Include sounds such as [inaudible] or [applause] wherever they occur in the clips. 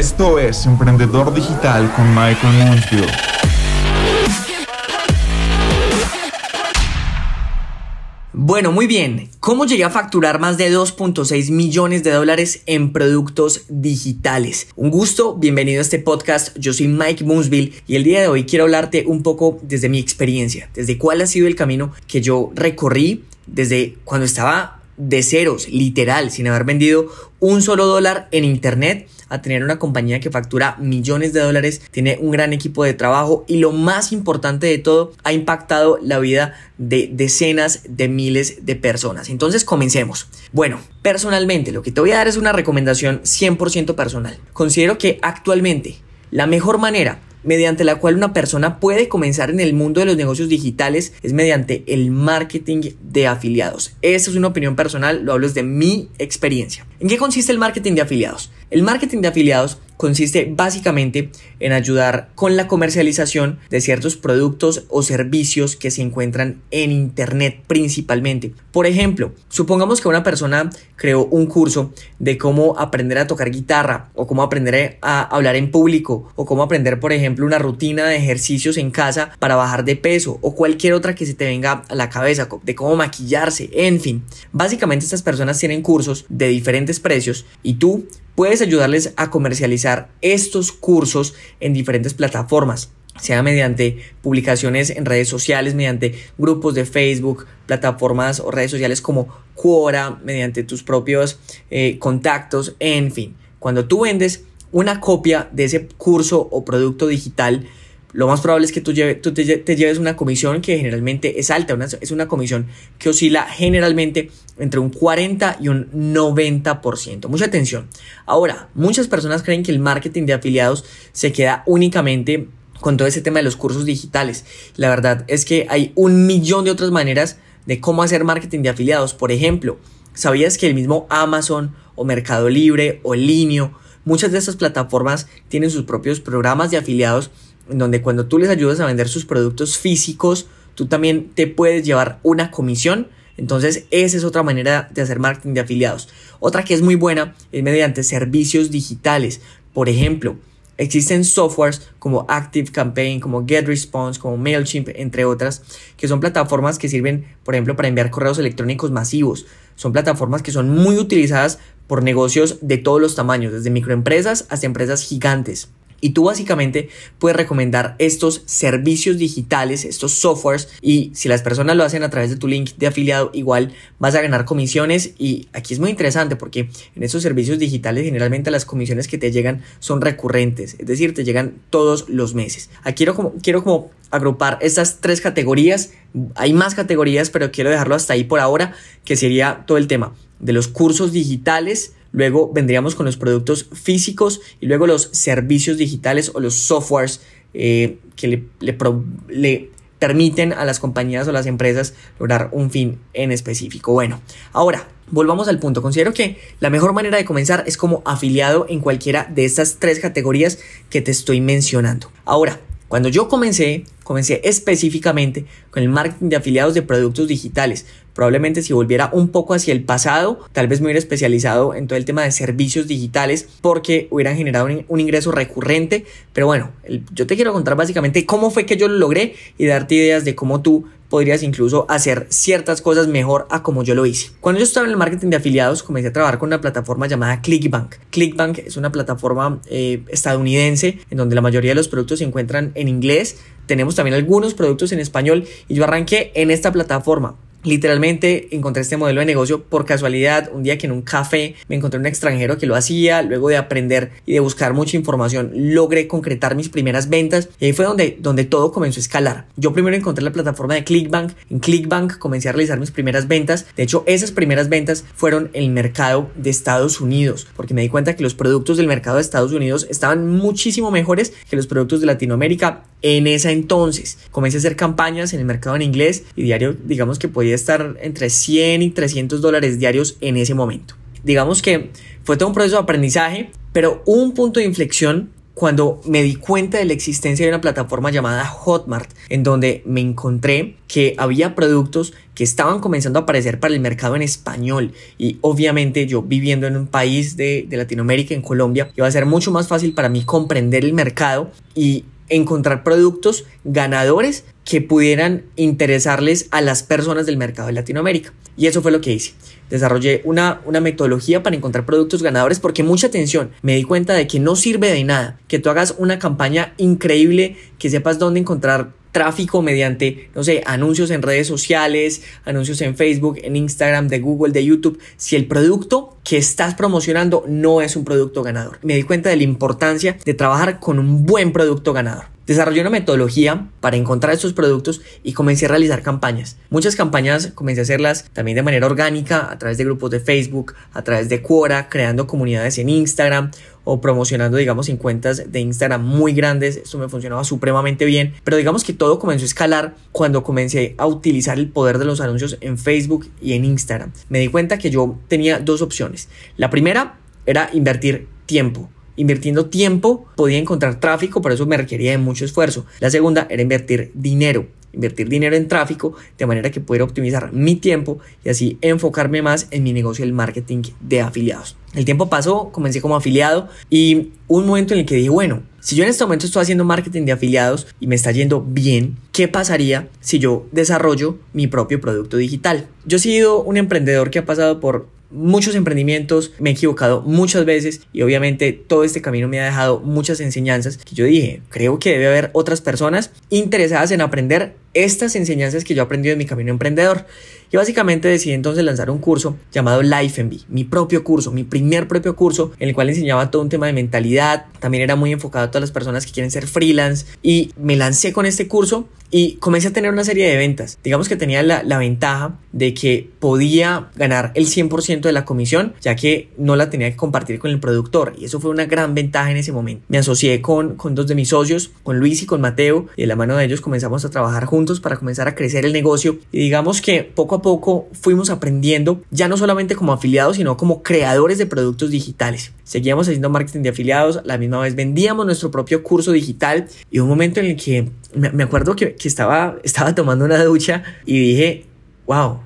Esto es Emprendedor Digital con Michael Moonsfield. Bueno, muy bien. ¿Cómo llegué a facturar más de 2.6 millones de dólares en productos digitales? Un gusto, bienvenido a este podcast. Yo soy Mike Moonsville y el día de hoy quiero hablarte un poco desde mi experiencia, desde cuál ha sido el camino que yo recorrí desde cuando estaba de ceros, literal, sin haber vendido un solo dólar en internet a tener una compañía que factura millones de dólares, tiene un gran equipo de trabajo y lo más importante de todo, ha impactado la vida de decenas de miles de personas. Entonces comencemos. Bueno, personalmente lo que te voy a dar es una recomendación 100% personal. Considero que actualmente la mejor manera mediante la cual una persona puede comenzar en el mundo de los negocios digitales es mediante el marketing de afiliados. Esa es una opinión personal, lo hablo desde mi experiencia. ¿En qué consiste el marketing de afiliados? El marketing de afiliados consiste básicamente en ayudar con la comercialización de ciertos productos o servicios que se encuentran en Internet principalmente. Por ejemplo, supongamos que una persona creó un curso de cómo aprender a tocar guitarra o cómo aprender a hablar en público o cómo aprender, por ejemplo, una rutina de ejercicios en casa para bajar de peso o cualquier otra que se te venga a la cabeza de cómo maquillarse, en fin. Básicamente estas personas tienen cursos de diferentes precios y tú puedes ayudarles a comercializar estos cursos en diferentes plataformas sea mediante publicaciones en redes sociales, mediante grupos de Facebook, plataformas o redes sociales como Quora, mediante tus propios eh, contactos, en fin. Cuando tú vendes una copia de ese curso o producto digital, lo más probable es que tú, te, lleves una comisión que generalmente es alta, es una comisión que oscila generalmente entre un 40 y un 90%. Mucha atención. Ahora, muchas personas creen que el marketing de afiliados se queda únicamente con todo ese tema de los cursos digitales. La verdad es que hay un millón de otras maneras de cómo hacer marketing de afiliados. Por ejemplo, ¿sabías que el mismo Amazon o Mercado Libre o Linio, muchas de estas plataformas tienen sus propios programas de afiliados donde cuando tú les ayudas a vender sus productos físicos, tú también te puedes llevar una comisión. Entonces, esa es otra manera de hacer marketing de afiliados. Otra que es muy buena es mediante servicios digitales. Por ejemplo, existen softwares como Active Campaign, como GetResponse, como MailChimp, entre otras, que son plataformas que sirven, por ejemplo, para enviar correos electrónicos masivos. Son plataformas que son muy utilizadas por negocios de todos los tamaños, desde microempresas hasta empresas gigantes. Y tú básicamente puedes recomendar estos servicios digitales, estos softwares, y si las personas lo hacen a través de tu link de afiliado, igual vas a ganar comisiones. Y aquí es muy interesante porque en estos servicios digitales generalmente las comisiones que te llegan son recurrentes, es decir, te llegan todos los meses. Aquí quiero como, quiero como agrupar estas tres categorías. Hay más categorías, pero quiero dejarlo hasta ahí por ahora, que sería todo el tema de los cursos digitales, luego vendríamos con los productos físicos y luego los servicios digitales o los softwares eh, que le, le, permiten a las compañías o las empresas lograr un fin en específico. Bueno, ahora volvamos al punto. Considero que la mejor manera de comenzar es como afiliado en cualquiera de estas tres categorías que te estoy mencionando. Ahora, cuando yo comencé, comencé específicamente con el marketing de afiliados de productos digitales. Probablemente si volviera un poco hacia el pasado, tal vez me hubiera especializado en todo el tema de servicios digitales porque hubieran generado un, ingreso recurrente. Pero bueno, yo te quiero contar básicamente cómo fue que yo lo logré y darte ideas de cómo tú podrías incluso hacer ciertas cosas mejor a como yo lo hice. Cuando yo estaba en el marketing de afiliados, comencé a trabajar con una plataforma llamada Clickbank. Clickbank es una plataforma eh, estadounidense en donde la mayoría de los productos se encuentran en inglés. Tenemos también algunos productos en español y yo arranqué en esta plataforma. Literalmente encontré este modelo de negocio por casualidad, un día que en un café me encontré un extranjero que lo hacía, luego de aprender y de buscar mucha información, logré concretar mis primeras ventas y ahí fue donde, donde todo comenzó a escalar. Yo primero encontré la plataforma de Clickbank, en Clickbank comencé a realizar mis primeras ventas, de hecho esas primeras ventas fueron el mercado de Estados Unidos, porque me di cuenta que los productos del mercado de Estados Unidos estaban muchísimo mejores que los productos de Latinoamérica en ese entonces. Comencé a hacer campañas en el mercado en inglés y diario digamos que podía estar entre 100 y 300 dólares diarios en ese momento. Digamos que fue todo un proceso de aprendizaje, pero un punto de inflexión cuando me di cuenta de la existencia de una plataforma llamada Hotmart, en donde me encontré que había productos que estaban comenzando a aparecer para el mercado en español y obviamente yo viviendo en un país de, de Latinoamérica, en Colombia, iba a ser mucho más fácil para mí comprender el mercado y encontrar productos ganadores que pudieran interesarles a las personas del mercado de Latinoamérica. Y eso fue lo que hice. Desarrollé una, una metodología para encontrar productos ganadores porque mucha atención. Me di cuenta de que no sirve de nada que tú hagas una campaña increíble, que sepas dónde encontrar tráfico mediante, no sé, anuncios en redes sociales, anuncios en Facebook, en Instagram, de Google, de YouTube, si el producto que estás promocionando no es un producto ganador. Me di cuenta de la importancia de trabajar con un buen producto ganador. Desarrollé una metodología para encontrar estos productos y comencé a realizar campañas. Muchas campañas comencé a hacerlas también de manera orgánica, a través de grupos de Facebook, a través de Quora, creando comunidades en Instagram o promocionando, digamos, en cuentas de Instagram muy grandes. Esto me funcionaba supremamente bien. Pero digamos que todo comenzó a escalar cuando comencé a utilizar el poder de los anuncios en Facebook y en Instagram. Me di cuenta que yo tenía dos opciones. La primera era invertir tiempo Invirtiendo tiempo podía encontrar tráfico, pero eso me requería de mucho esfuerzo. La segunda era invertir dinero invertir dinero en tráfico de manera que pudiera optimizar mi tiempo y así enfocarme más en mi negocio del marketing de afiliados. El tiempo pasó, comencé como afiliado y un momento en el que dije, bueno, si yo en este momento estoy haciendo marketing de afiliados y me está yendo bien, ¿qué pasaría si yo desarrollo mi propio producto digital? Yo he sido un emprendedor que ha pasado por muchos emprendimientos, me he equivocado muchas veces y obviamente todo este camino me ha dejado muchas enseñanzas que yo dije, creo que debe haber otras personas interesadas en aprender estas enseñanzas que yo he aprendido en mi camino emprendedor. Y básicamente decidí entonces lanzar un curso llamado Life MB, mi propio curso, mi primer propio curso, en el cual enseñaba todo un tema de mentalidad. También era muy enfocado a todas las personas que quieren ser freelance. Y me lancé con este curso y comencé a tener una serie de ventas. Digamos que tenía la, la ventaja de que podía ganar el 100% de la comisión, ya que no la tenía que compartir con el productor. Y eso fue una gran ventaja en ese momento. Me asocié con, con dos de mis socios, con Luis y con Mateo, y de la mano de ellos comenzamos a trabajar juntos para comenzar a crecer el negocio. Y digamos que poco a poco fuimos aprendiendo, ya no solamente como afiliados, sino como creadores de productos digitales. Seguíamos haciendo marketing de afiliados, la misma vez vendíamos nuestro propio curso digital y un momento en el que me acuerdo que, que estaba, estaba tomando una ducha y dije, wow,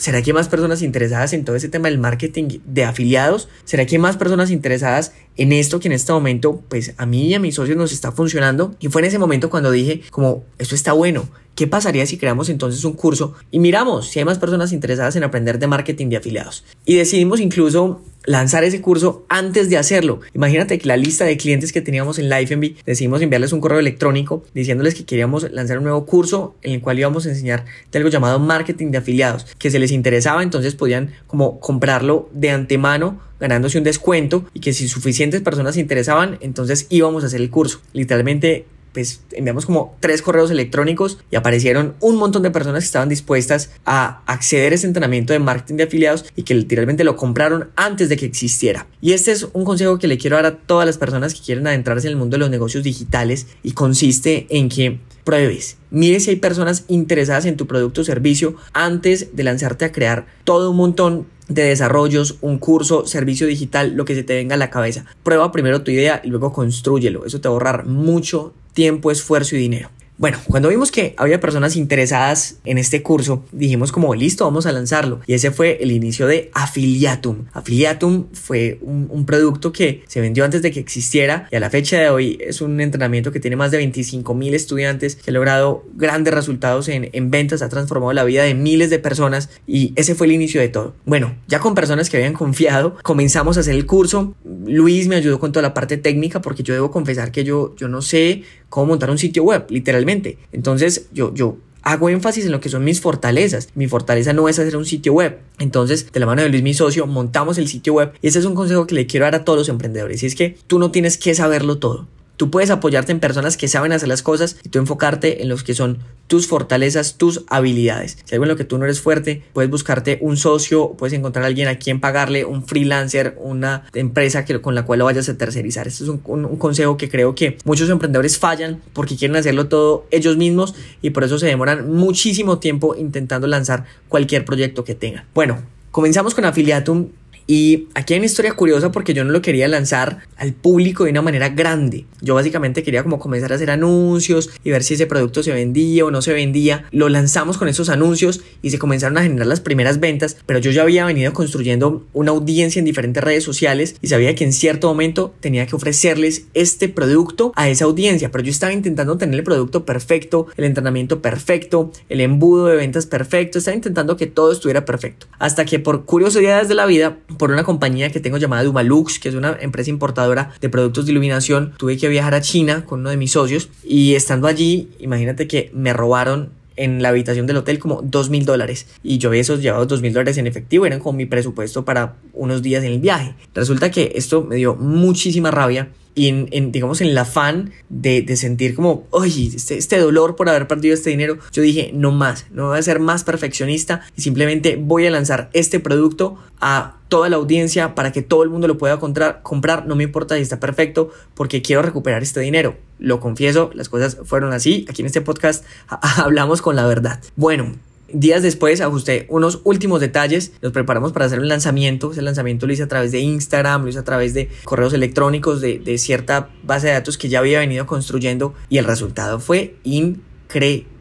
¿Será que más personas interesadas en todo ese tema del marketing de afiliados? ¿Será que más personas interesadas en esto que en este momento, pues a mí y a mis socios nos está funcionando? Y fue en ese momento cuando dije, como, esto está bueno. ¿Qué pasaría si creamos entonces un curso y miramos si hay más personas interesadas en aprender de marketing de afiliados? Y decidimos incluso lanzar ese curso antes de hacerlo. Imagínate que la lista de clientes que teníamos en LifeMB, decidimos enviarles un correo electrónico diciéndoles que queríamos lanzar un nuevo curso en el cual íbamos a enseñar algo llamado marketing de afiliados, que se les interesaba, entonces podían como comprarlo de antemano ganándose un descuento y que si suficientes personas se interesaban, entonces íbamos a hacer el curso. Literalmente pues enviamos como tres correos electrónicos y aparecieron un montón de personas que estaban dispuestas a acceder a ese entrenamiento de marketing de afiliados y que literalmente lo compraron antes de que existiera. Y este es un consejo que le quiero dar a todas las personas que quieren adentrarse en el mundo de los negocios digitales y consiste en que pruebes, mire si hay personas interesadas en tu producto o servicio antes de lanzarte a crear todo un montón de desarrollos, un curso, servicio digital, lo que se te venga a la cabeza. Prueba primero tu idea y luego construyelo. Eso te va a ahorrar mucho tiempo, esfuerzo y dinero. Bueno, cuando vimos que había personas interesadas en este curso, dijimos como listo, vamos a lanzarlo. Y ese fue el inicio de Affiliatum. Affiliatum fue un, producto que se vendió antes de que existiera y a la fecha de hoy es un entrenamiento que tiene más de 25 mil estudiantes, que ha logrado grandes resultados en, en ventas, ha transformado la vida de miles de personas y ese fue el inicio de todo. Bueno, ya con personas que habían confiado, comenzamos a hacer el curso. Luis me ayudó con toda la parte técnica porque yo debo confesar que yo, yo no sé cómo montar un sitio web, literalmente. Entonces yo, yo hago énfasis en lo que son mis fortalezas. Mi fortaleza no es hacer un sitio web. Entonces, de la mano de Luis, mi socio, montamos el sitio web. Y ese es un consejo que le quiero dar a todos los emprendedores. Y es que tú no tienes que saberlo todo. Tú puedes apoyarte en personas que saben hacer las cosas y tú enfocarte en los que son tus fortalezas, tus habilidades. Si algo en lo que tú no eres fuerte, puedes buscarte un socio, puedes encontrar a alguien a quien pagarle, un freelancer, una empresa que, con la cual lo vayas a tercerizar. Este es un, un consejo que creo que muchos emprendedores fallan porque quieren hacerlo todo ellos mismos y por eso se demoran muchísimo tiempo intentando lanzar cualquier proyecto que tengan. Bueno, comenzamos con Affiliatum y aquí hay una historia curiosa porque yo no lo quería lanzar al público de una manera grande. Yo básicamente quería como comenzar a hacer anuncios y ver si ese producto se vendía o no se vendía. Lo lanzamos con esos anuncios y se comenzaron a generar las primeras ventas, pero yo ya había venido construyendo una audiencia en diferentes redes sociales y sabía que en cierto momento tenía que ofrecerles este producto a esa audiencia, pero yo estaba intentando tener el producto perfecto, el entrenamiento perfecto, el embudo de ventas perfecto, estaba intentando que todo estuviera perfecto. Hasta que por curiosidades de la vida, por una compañía que tengo llamada Dumalux, que es una empresa importadora de productos de iluminación, tuve que viajar a China con uno de mis socios y estando allí, imagínate que me robaron en la habitación del hotel como dos mil dólares. Y yo había esos llevado dos mil dólares en efectivo eran como mi presupuesto para unos días en el viaje. Resulta que esto me dio muchísima rabia y en, digamos en el afán de, sentir como, oye, este, este, dolor por haber perdido este dinero, yo dije, no más, no voy a ser más perfeccionista y simplemente voy a lanzar este producto a toda la audiencia para que todo el mundo lo pueda comprar, comprar, no me importa si está perfecto, porque quiero recuperar este dinero. Lo confieso, las cosas fueron así, aquí en este podcast [laughs] hablamos con la verdad. Bueno, Días después ajusté unos últimos detalles, nos preparamos para hacer un lanzamiento, ese lanzamiento lo hice a través de Instagram, lo hice a través de correos electrónicos, de, de cierta base de datos que ya había venido construyendo y el resultado fue increíble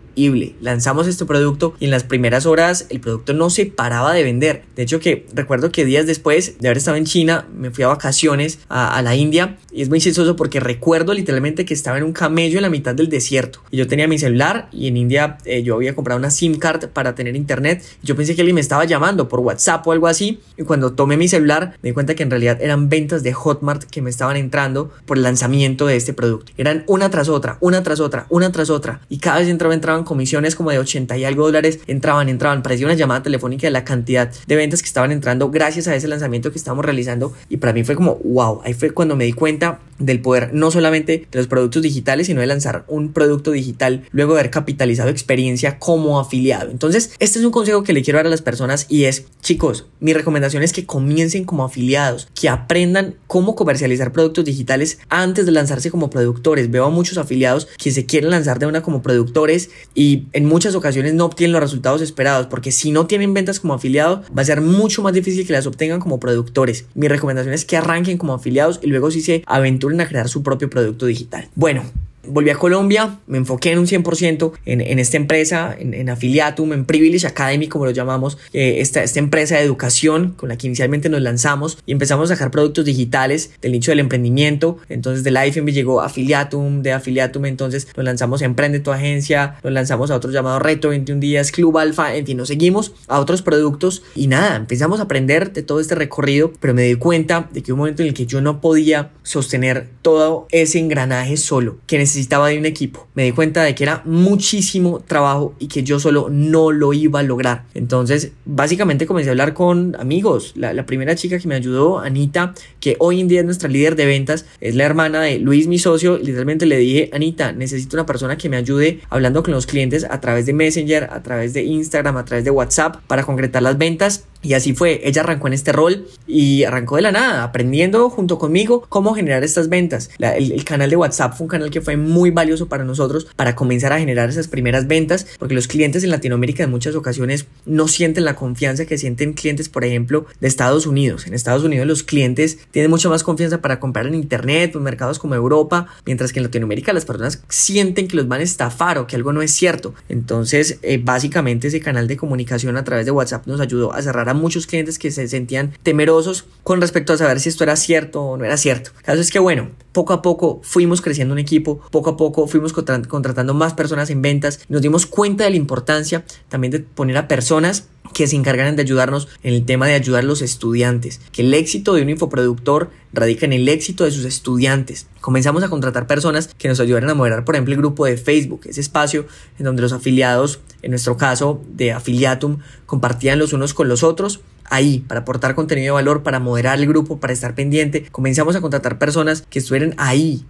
Lanzamos este producto y en las primeras horas el producto no se paraba de vender. De hecho que recuerdo que días después de haber estado en China me fui a vacaciones a, la India y es muy chistoso porque recuerdo literalmente que estaba en un camello en la mitad del desierto y yo tenía mi celular y en India eh, yo había comprado una SIM card para tener internet. Yo pensé que alguien me estaba llamando por WhatsApp o algo así y cuando tomé mi celular me di cuenta que en realidad eran ventas de Hotmart que me estaban entrando por el lanzamiento de este producto. Eran una tras otra, una tras otra, una tras otra y cada vez entraba, entraban comisiones como de 80 y algo dólares entraban, entraban. Parecía una llamada telefónica de la cantidad de ventas que estaban entrando gracias a ese lanzamiento que estábamos realizando. Y para mí fue como, wow, ahí fue cuando me di cuenta del poder no solamente de los productos digitales, sino de lanzar un producto digital luego de haber capitalizado experiencia como afiliado. Entonces, este es un consejo que le quiero dar a las personas y es, chicos, mi recomendación es que comiencen como afiliados, que aprendan cómo comercializar productos digitales antes de lanzarse como productores. Veo a muchos afiliados que se quieren lanzar de una como productores y en muchas ocasiones no obtienen los resultados esperados porque si no tienen ventas como afiliados va a ser mucho más difícil que las obtengan como productores. Mi recomendación es que arranquen como afiliados y luego si se aventuren a crear su propio producto digital. Bueno, volví a Colombia, me enfoqué en un 100% en, en esta empresa, en, en, en Privilege Academy, como lo llamamos, eh, esta, esta empresa de educación con la que inicialmente nos lanzamos y empezamos a sacar productos digitales del nicho del emprendimiento. Entonces de Life me llegó Affiliatum, de Affiliatum entonces nos lanzamos a Emprende tu agencia, nos lanzamos a otro llamado Reto 21 días, Club Alfa, en fin, nos seguimos a otros productos y nada, empezamos a aprender de todo este recorrido, pero me di cuenta de que un momento en el que yo no podía sostener todo ese engranaje solo, que necesitaba necesitaba de un equipo. Me di cuenta de que era muchísimo trabajo y que yo solo no lo iba a lograr. Entonces, básicamente comencé a hablar con amigos. La, primera chica que me ayudó, Anita, que hoy en día es nuestra líder de ventas, es la hermana de Luis, mi socio. Literalmente le dije, Anita, necesito una persona que me ayude hablando con los clientes a través de Messenger, a través de Instagram, a través de WhatsApp para concretar las ventas. Y así fue, ella arrancó en este rol y arrancó de la nada, aprendiendo junto conmigo cómo generar estas ventas. el, canal de WhatsApp fue un canal que fue muy valioso para nosotros para comenzar a generar esas primeras ventas, porque los clientes en Latinoamérica en muchas ocasiones no sienten la confianza que sienten clientes, por ejemplo, de Estados Unidos. En Estados Unidos los clientes tienen mucha más confianza para comprar en Internet, en mercados como Europa, mientras que en Latinoamérica las personas sienten que los van a estafar o que algo no es cierto. Entonces, eh, básicamente ese canal de comunicación a través de WhatsApp nos ayudó a cerrar a muchos clientes que se sentían temerosos con respecto a saber si esto era cierto o no era cierto. El caso es que, bueno, poco a poco fuimos creciendo un equipo, poco a poco fuimos contratando más personas en ventas, nos dimos cuenta de la importancia también de poner a personas que se encargan de ayudarnos en el tema de ayudar a los estudiantes, que el éxito de un infoproductor radica en el éxito de sus estudiantes. Comenzamos a contratar personas que nos ayudaran a moderar, por ejemplo, el grupo de Facebook, ese espacio en donde los afiliados, en nuestro caso de Affiliatum, compartían los unos con los otros ahí para aportar contenido de valor, para moderar el grupo, para estar pendiente. Comenzamos a contratar personas que estuvieran ahí,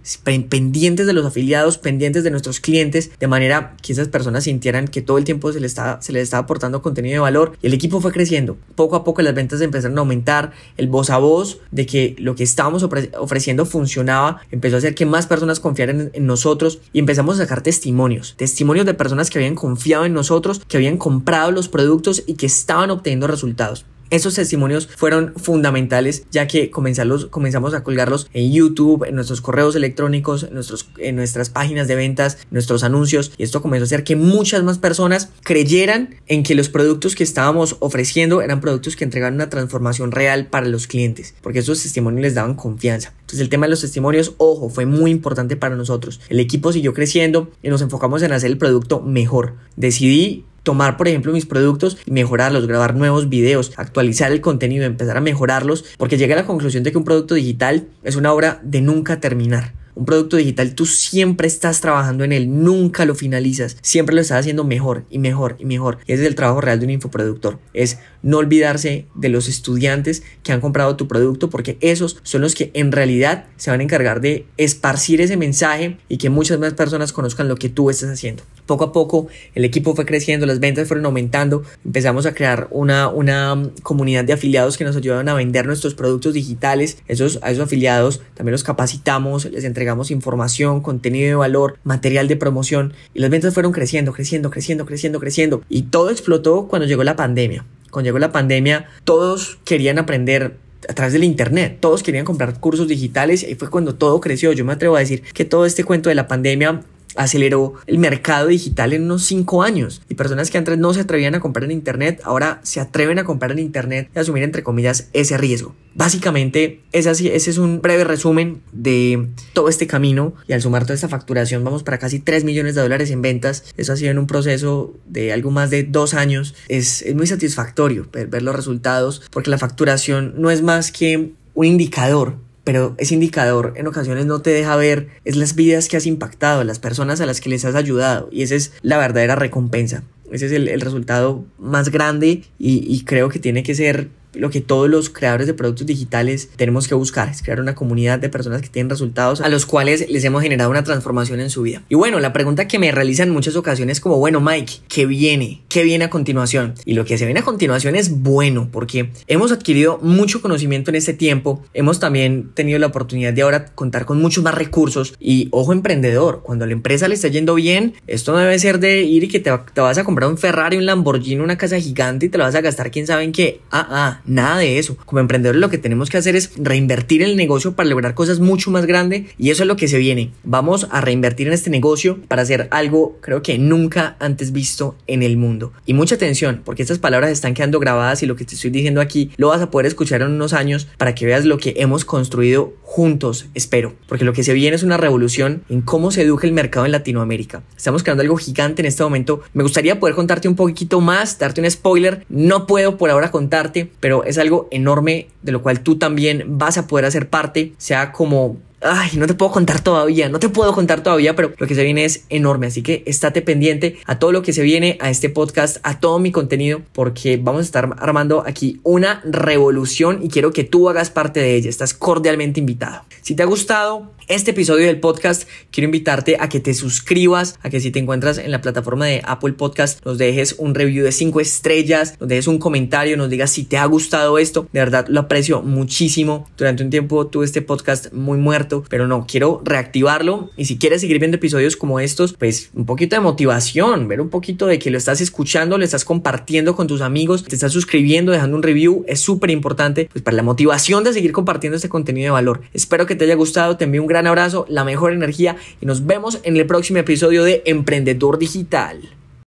pendientes de los afiliados, pendientes de nuestros clientes, de manera que esas personas sintieran que todo el tiempo se les estaba, aportando contenido de valor y el equipo fue creciendo. Poco a poco las ventas empezaron a aumentar, el voz a voz de que lo que estábamos ofreciendo funcionaba, empezó a hacer que más personas confiaran en nosotros y empezamos a sacar testimonios, testimonios de personas que habían confiado en nosotros, que habían comprado los productos y que estaban obteniendo resultados. Esos testimonios fueron fundamentales ya que comenzamos a colgarlos en YouTube, en nuestros correos electrónicos, en, en nuestras páginas de ventas, nuestros anuncios y esto comenzó a hacer que muchas más personas creyeran en que los productos que estábamos ofreciendo eran productos que entregaban una transformación real para los clientes porque esos testimonios les daban confianza. Entonces el tema de los testimonios, ojo, fue muy importante para nosotros. El equipo siguió creciendo y nos enfocamos en hacer el producto mejor. Decidí tomar, por ejemplo, mis productos y mejorarlos, grabar nuevos videos, actualizar el contenido, empezar a mejorarlos, porque llegué a la conclusión de que un producto digital es una obra de nunca terminar. Un producto digital, tú siempre estás trabajando en él, nunca lo finalizas, siempre lo estás haciendo mejor y mejor y mejor. Y ese es el trabajo real de un infoproductor, es no olvidarse de los estudiantes que han comprado tu producto porque esos son los que en realidad se van a encargar de esparcir ese mensaje y que muchas más personas conozcan lo que tú estás haciendo. Poco a poco el equipo fue creciendo, las ventas fueron aumentando, empezamos a crear una, una comunidad de afiliados que nos ayudaron a vender nuestros productos digitales. Esos, a esos afiliados también los capacitamos, les entregamos información, contenido de valor, material de promoción y las ventas fueron creciendo, creciendo, creciendo, creciendo, creciendo. Y todo explotó cuando llegó la pandemia. Cuando llegó la pandemia, todos querían aprender a través del internet. Todos querían comprar cursos digitales y fue cuando todo creció. Yo me atrevo a decir que todo este cuento de la pandemia aceleró el mercado digital en unos 5 años y personas que antes no se atrevían a comprar en internet ahora se atreven a comprar en internet y asumir entre comillas ese riesgo. Básicamente es así, ese es un breve resumen de todo este camino y al sumar toda esta facturación vamos para casi 3 millones de dólares en ventas. Eso ha sido en un proceso de algo más de dos años. Es, es muy satisfactorio ver los resultados porque la facturación no es más que un indicador pero ese indicador en ocasiones no te deja ver es las vidas que has impactado, las personas a las que les has ayudado y esa es la verdadera recompensa. Ese es el, resultado más grande y, y creo que tiene que ser lo que todos los creadores de productos digitales tenemos que buscar, es crear una comunidad de personas que tienen resultados a los cuales les hemos generado una transformación en su vida. Y bueno, la pregunta que me realizan en muchas ocasiones es como, bueno, Mike, ¿qué viene? ¿Qué viene a continuación? Y lo que se viene a continuación es bueno, porque hemos adquirido mucho conocimiento en este tiempo, hemos también tenido la oportunidad de ahora contar con muchos más recursos y ojo emprendedor, cuando a la empresa le está yendo bien, esto no debe ser de ir y que te, te vas a comprar un Ferrari, un Lamborghini, una casa gigante y te lo vas a gastar quién sabe en qué. Ah, ah, nada de eso. Como emprendedores lo que tenemos que hacer es reinvertir el negocio para lograr cosas mucho más grandes y eso es lo que se viene. Vamos a reinvertir en este negocio para hacer algo creo que nunca antes visto en el mundo. Y mucha atención porque estas palabras están quedando grabadas y lo que te estoy diciendo aquí lo vas a poder escuchar en unos años para que veas lo que hemos construido juntos, espero. Porque lo que se viene es una revolución en cómo se educa el mercado en Latinoamérica. Estamos creando algo gigante en este momento. Me gustaría poder contarte un poquito más, darte un spoiler. No puedo por ahora contarte, pero es algo enorme de lo cual tú también vas a poder hacer parte, sea como Ay, no te puedo contar todavía, no te puedo contar todavía, pero lo que se viene es enorme, así que estate pendiente a todo lo que se viene, a este podcast, a todo mi contenido, porque vamos a estar armando aquí una revolución y quiero que tú hagas parte de ella, estás cordialmente invitado. Si te ha gustado este episodio del podcast, quiero invitarte a que te suscribas, a que si te encuentras en la plataforma de Apple Podcast, nos dejes un review de 5 estrellas, nos dejes un comentario, nos digas si te ha gustado esto, de verdad lo aprecio muchísimo. Durante un tiempo tuve este podcast muy pero no, quiero reactivarlo y si quieres seguir viendo episodios como estos, pues un poquito de motivación, ver un poquito de que lo estás escuchando, lo estás compartiendo con tus amigos, te estás suscribiendo, dejando un review, es súper importante pues para la motivación de seguir compartiendo este contenido de valor. Espero que te haya gustado, te envío un gran abrazo, la mejor energía y nos vemos en el próximo episodio de Emprendedor Digital.